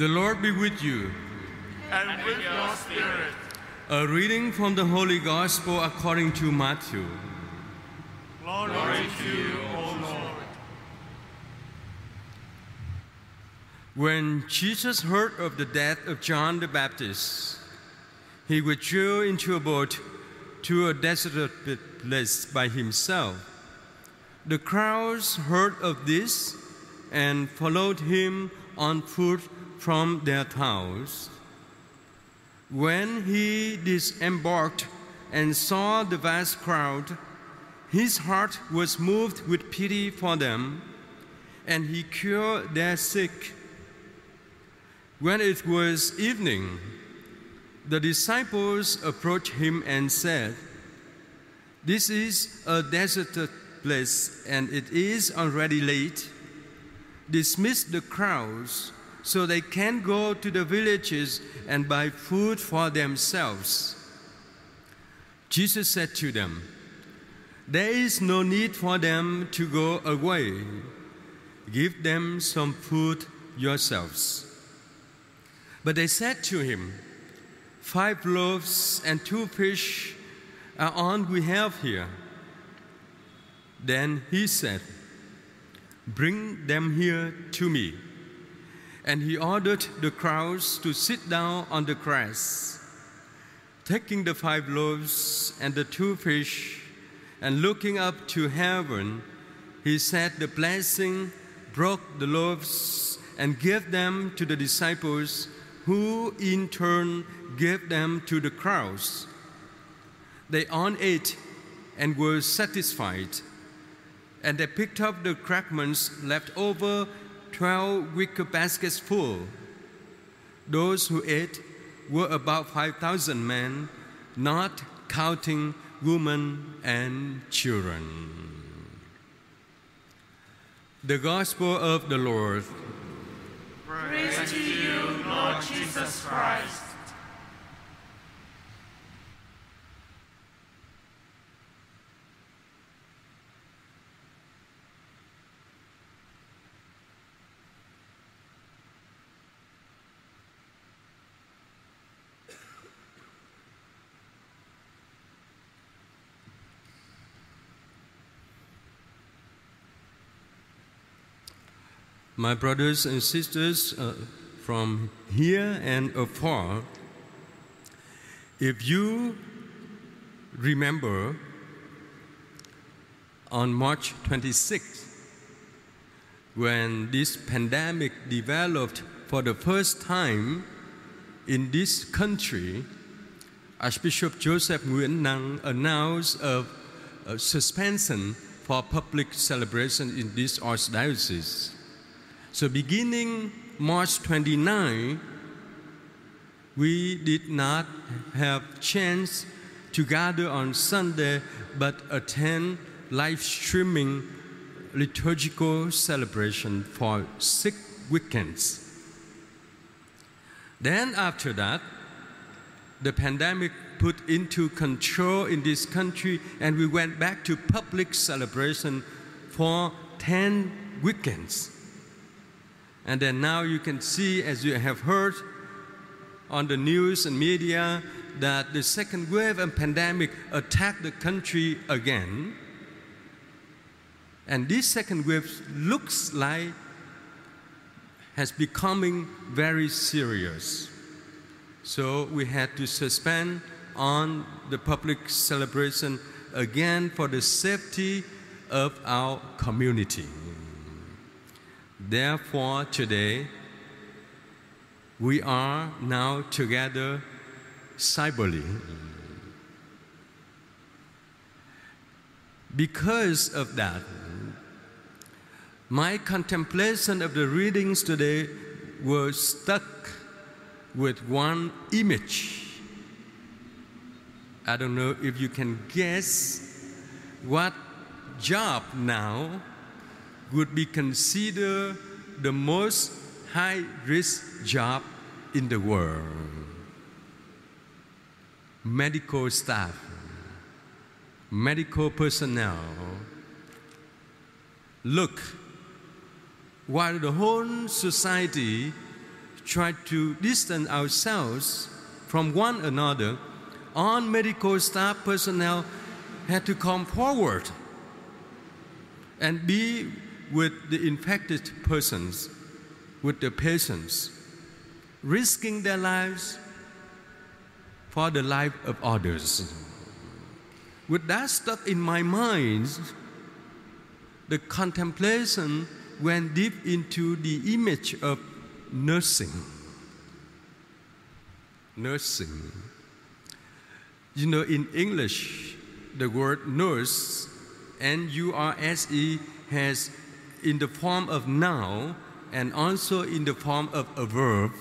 The Lord be with you. and with your spirit. A reading from the Holy Gospel according to Matthew. Glory to you, O Lord. When Jesus heard of the death of John the Baptist, he withdrew into a boat to a deserted place by himself. The crowds heard of this and followed him on foot from their towns. When he disembarked and saw the vast crowd, his heart was moved with pity for them, and he cured their sick. When it was evening, the disciples approached him and said, This is a deserted place, and it is already late. Dismiss the crowds so they can go to the villages and buy food for themselves. Jesus said to them, There is no need for them to go away. Give them some food yourselves. But they said to him, Five loaves and two fish are all we have here. Then he said, Bring them here to me. And he ordered the crowds to sit down on the grass. Taking the five loaves and the two fish, and looking up to heaven, he said the blessing, broke the loaves, and gave them to the disciples, who in turn gave them to the crowds. They all ate and were satisfied, and they picked up the fragments left over, twelve wicker baskets full. Those who ate were about 5,000 men, not counting women and children. The Gospel of the Lord. Praise to you, Lord Jesus Christ. My brothers and sisters uh, from here and afar, if you remember on March 26th, when this pandemic developed for the first time in this country, Archbishop Joseph Nguyen Nang announced a, a suspension for public celebration in this archdiocese. So beginning March 29, we did not have chance to gather on Sunday but attend live streaming liturgical celebration for six weekends. Then after that, the pandemic put into control in this country and we went back to public celebration for 10 weekends. And then now you can see, as you have heard on the news and media, that the second wave of pandemic attacked the country again. And this second wave looks like has becoming very serious. So we had to suspend on the public celebration again for the safety of our community. Therefore, today, we are now together cyberly. Because of that, my contemplation of the readings today was stuck with one image. I don't know if you can guess what job now would be considered the most high risk job in the world medical staff, medical personnel. Look, while the whole society tried to distance ourselves from one another, all medical staff personnel had to come forward and be with the infected persons, with the patients, risking their lives for the life of others. With that stuck in my mind, the contemplation went deep into the image of nursing. Nursing. You know, in English, the word nurse, N U R S E, has in the form of noun and also in the form of a verb.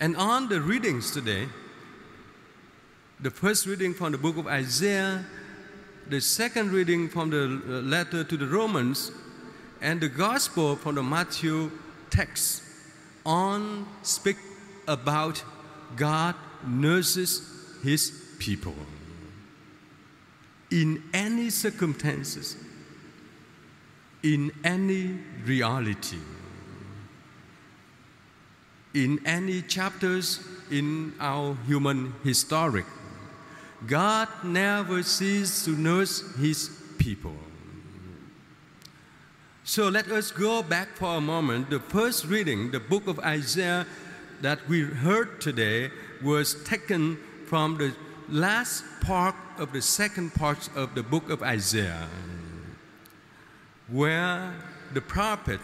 And on the readings today, the first reading from the book of Isaiah, the second reading from the uh, letter to the Romans, and the gospel from the Matthew text on speak about God nurses his people in any circumstances, in any reality, in any chapters in our human historic. God never ceases to nurse his people. So let us go back for a moment. The first reading, the book of Isaiah that we heard today, was taken from the last part of the second part of the book of Isaiah, where the prophet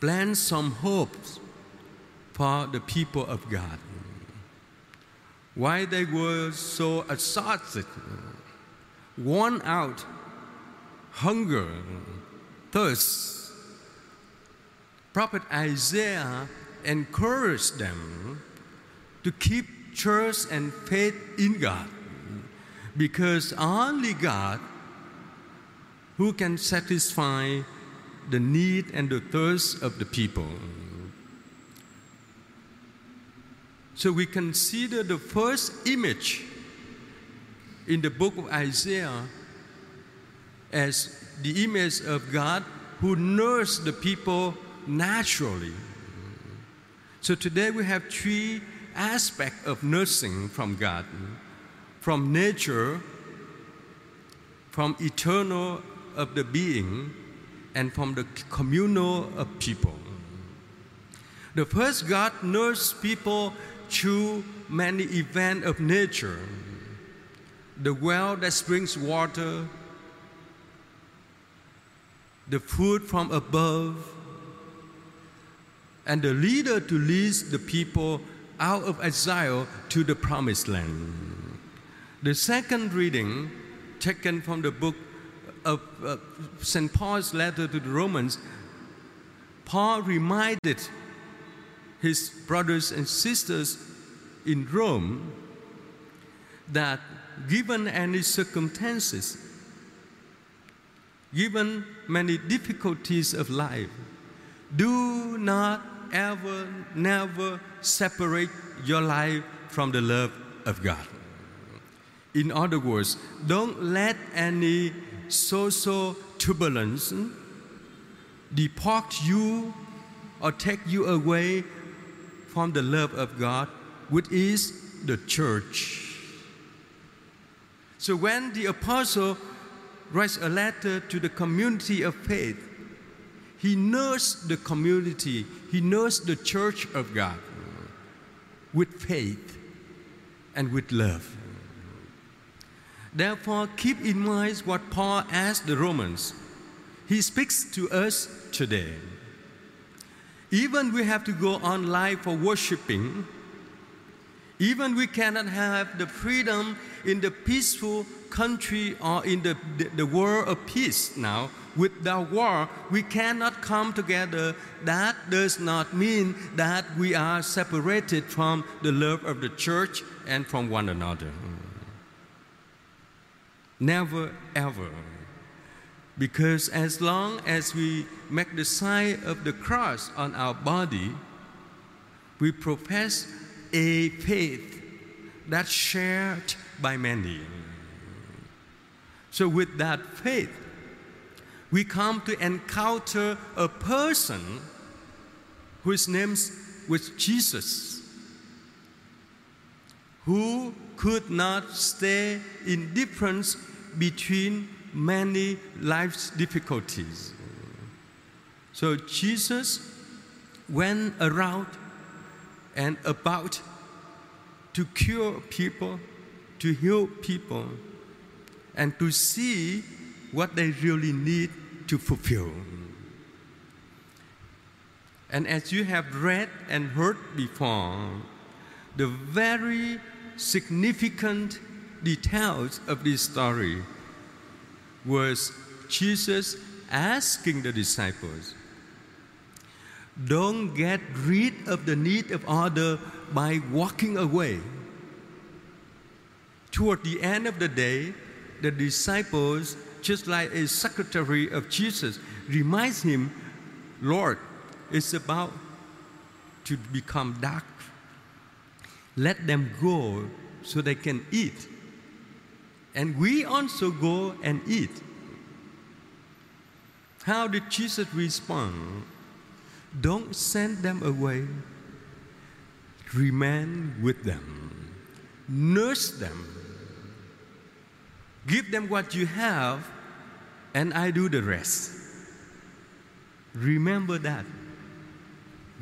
plans some hopes for the people of God. Why they were so exhausted, worn out, hunger, thirst. Prophet Isaiah encouraged them to keep trust and faith in God because only God who can satisfy the need and the thirst of the people. So we consider the first image in the book of Isaiah as the image of God who nursed the people naturally. So today we have three aspects of nursing from God from nature, from eternal of the being, and from the communal of people. The first God nursed people through many events of nature. The well that springs water, the food from above, and the leader to lead the people out of exile to the promised land. The second reading, taken from the book of uh, St. Paul's letter to the Romans, Paul reminded his brothers and sisters in Rome that given any circumstances, given many difficulties of life, do not ever, never separate your life from the love of God. In other words, don't let any social turbulence depart you or take you away from the love of God, which is the church. So when the apostle writes a letter to the community of faith, he knows the community, he knows the church of God with faith and with love. Therefore, keep in mind what Paul asked the Romans. He speaks to us today. Even we have to go online for worshiping, even we cannot have the freedom in the peaceful country or in the, the, the world of peace now, without war, we cannot come together. That does not mean that we are separated from the love of the church and from one another. Mm. Never, ever. Because as long as we make the sign of the cross on our body, we profess a faith that's shared by many. So, with that faith, we come to encounter a person whose name was Jesus, who could not stay in difference between many life's difficulties. So Jesus went around and about to cure people, to heal people, and to see what they really need to fulfill. And as you have read and heard before, the very significant details of this story was Jesus asking the disciples, don't get rid of the need of other by walking away. Toward the end of the day, the disciples, just like a secretary of Jesus, reminds him, Lord, it's about to become dark. Let them go so they can eat. And we also go and eat. How did Jesus respond? Don't send them away. Remain with them. Nurse them. Give them what you have, and I do the rest. Remember that.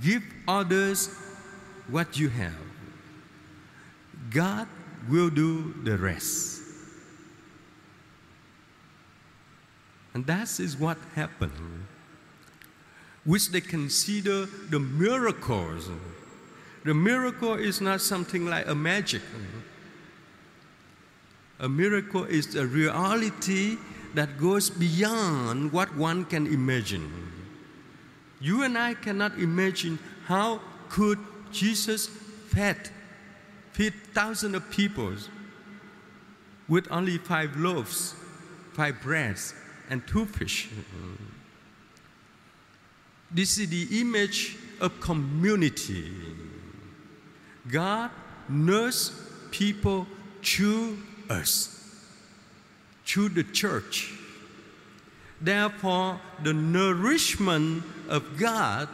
Give others what you have. God will do the rest. And that is what happened, which they consider the miracles. The miracle is not something like a magic. A miracle is a reality that goes beyond what one can imagine. You and I cannot imagine how could Jesus fed feed thousands of people with only five loaves, five breads, and two fish. This is the image of community. God nurses people through us, through the church. Therefore, the nourishment of God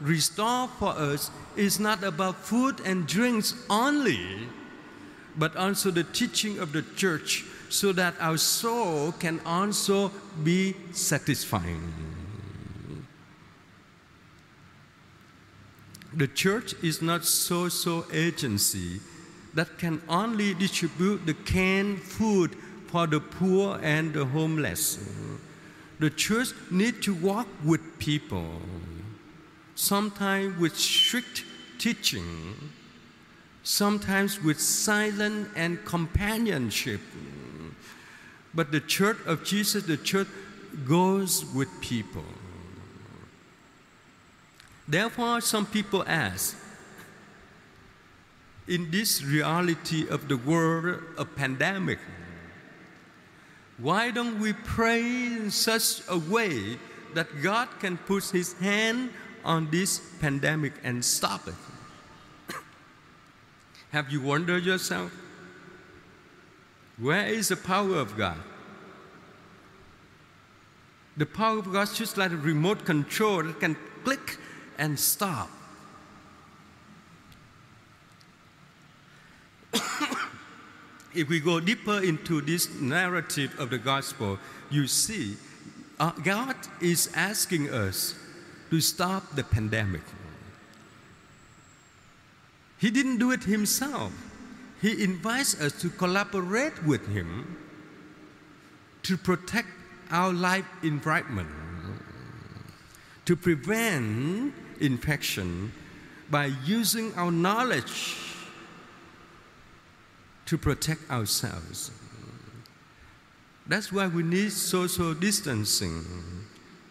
restored for us is not about food and drinks only, but also the teaching of the church so that our soul can also be satisfying. The church is not social agency that can only distribute the canned food for the poor and the homeless. The church needs to walk with people, sometimes with strict teaching, sometimes with silence and companionship. But the church of Jesus, the church goes with people. Therefore, some people ask, in this reality of the world of pandemic, why don't we pray in such a way that God can put His hand on this pandemic and stop it? Have you wondered yourself? Where is the power of God? The power of God is just like a remote control that can click and stop. If we go deeper into this narrative of the gospel, you see uh, God is asking us to stop the pandemic. He didn't do it himself. He invites us to collaborate with Him to protect our life environment, to prevent infection by using our knowledge to protect ourselves. That's why we need social distancing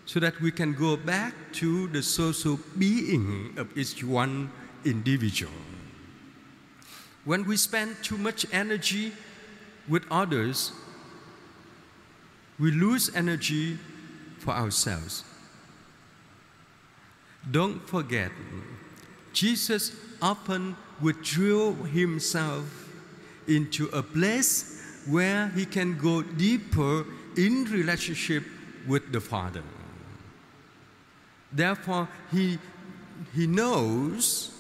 so that we can go back to the social being of each one individual. When we spend too much energy with others, we lose energy for ourselves. Don't forget, Jesus often withdrew himself into a place where he can go deeper in relationship with the Father. Therefore, he, he knows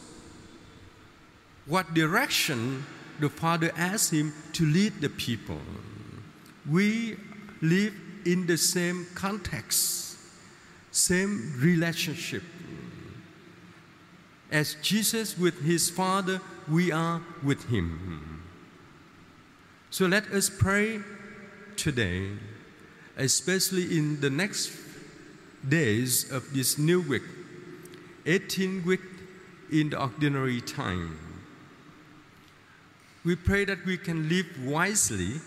what direction the Father asks him to lead the people. We live in the same context, same relationship. As Jesus with his Father, we are with him. So let us pray today, especially in the next days of this new week, 18 week in the ordinary time. We pray that we can live wisely.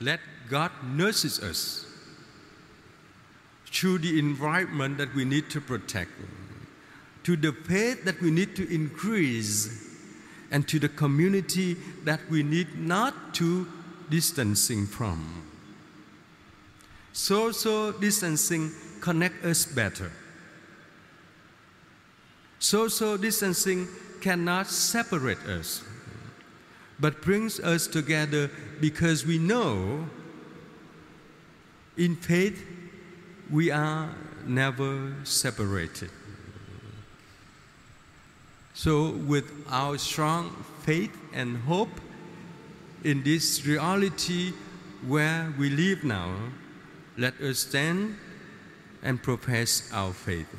Let God nurses us through the environment that we need to protect, to the faith that we need to increase, and to the community that we need not to distancing from. Social distancing connect us better. Social distancing cannot separate us, but brings us together because we know in faith we are never separated. So, with our strong faith and hope in this reality where we live now, let us stand and profess our faith.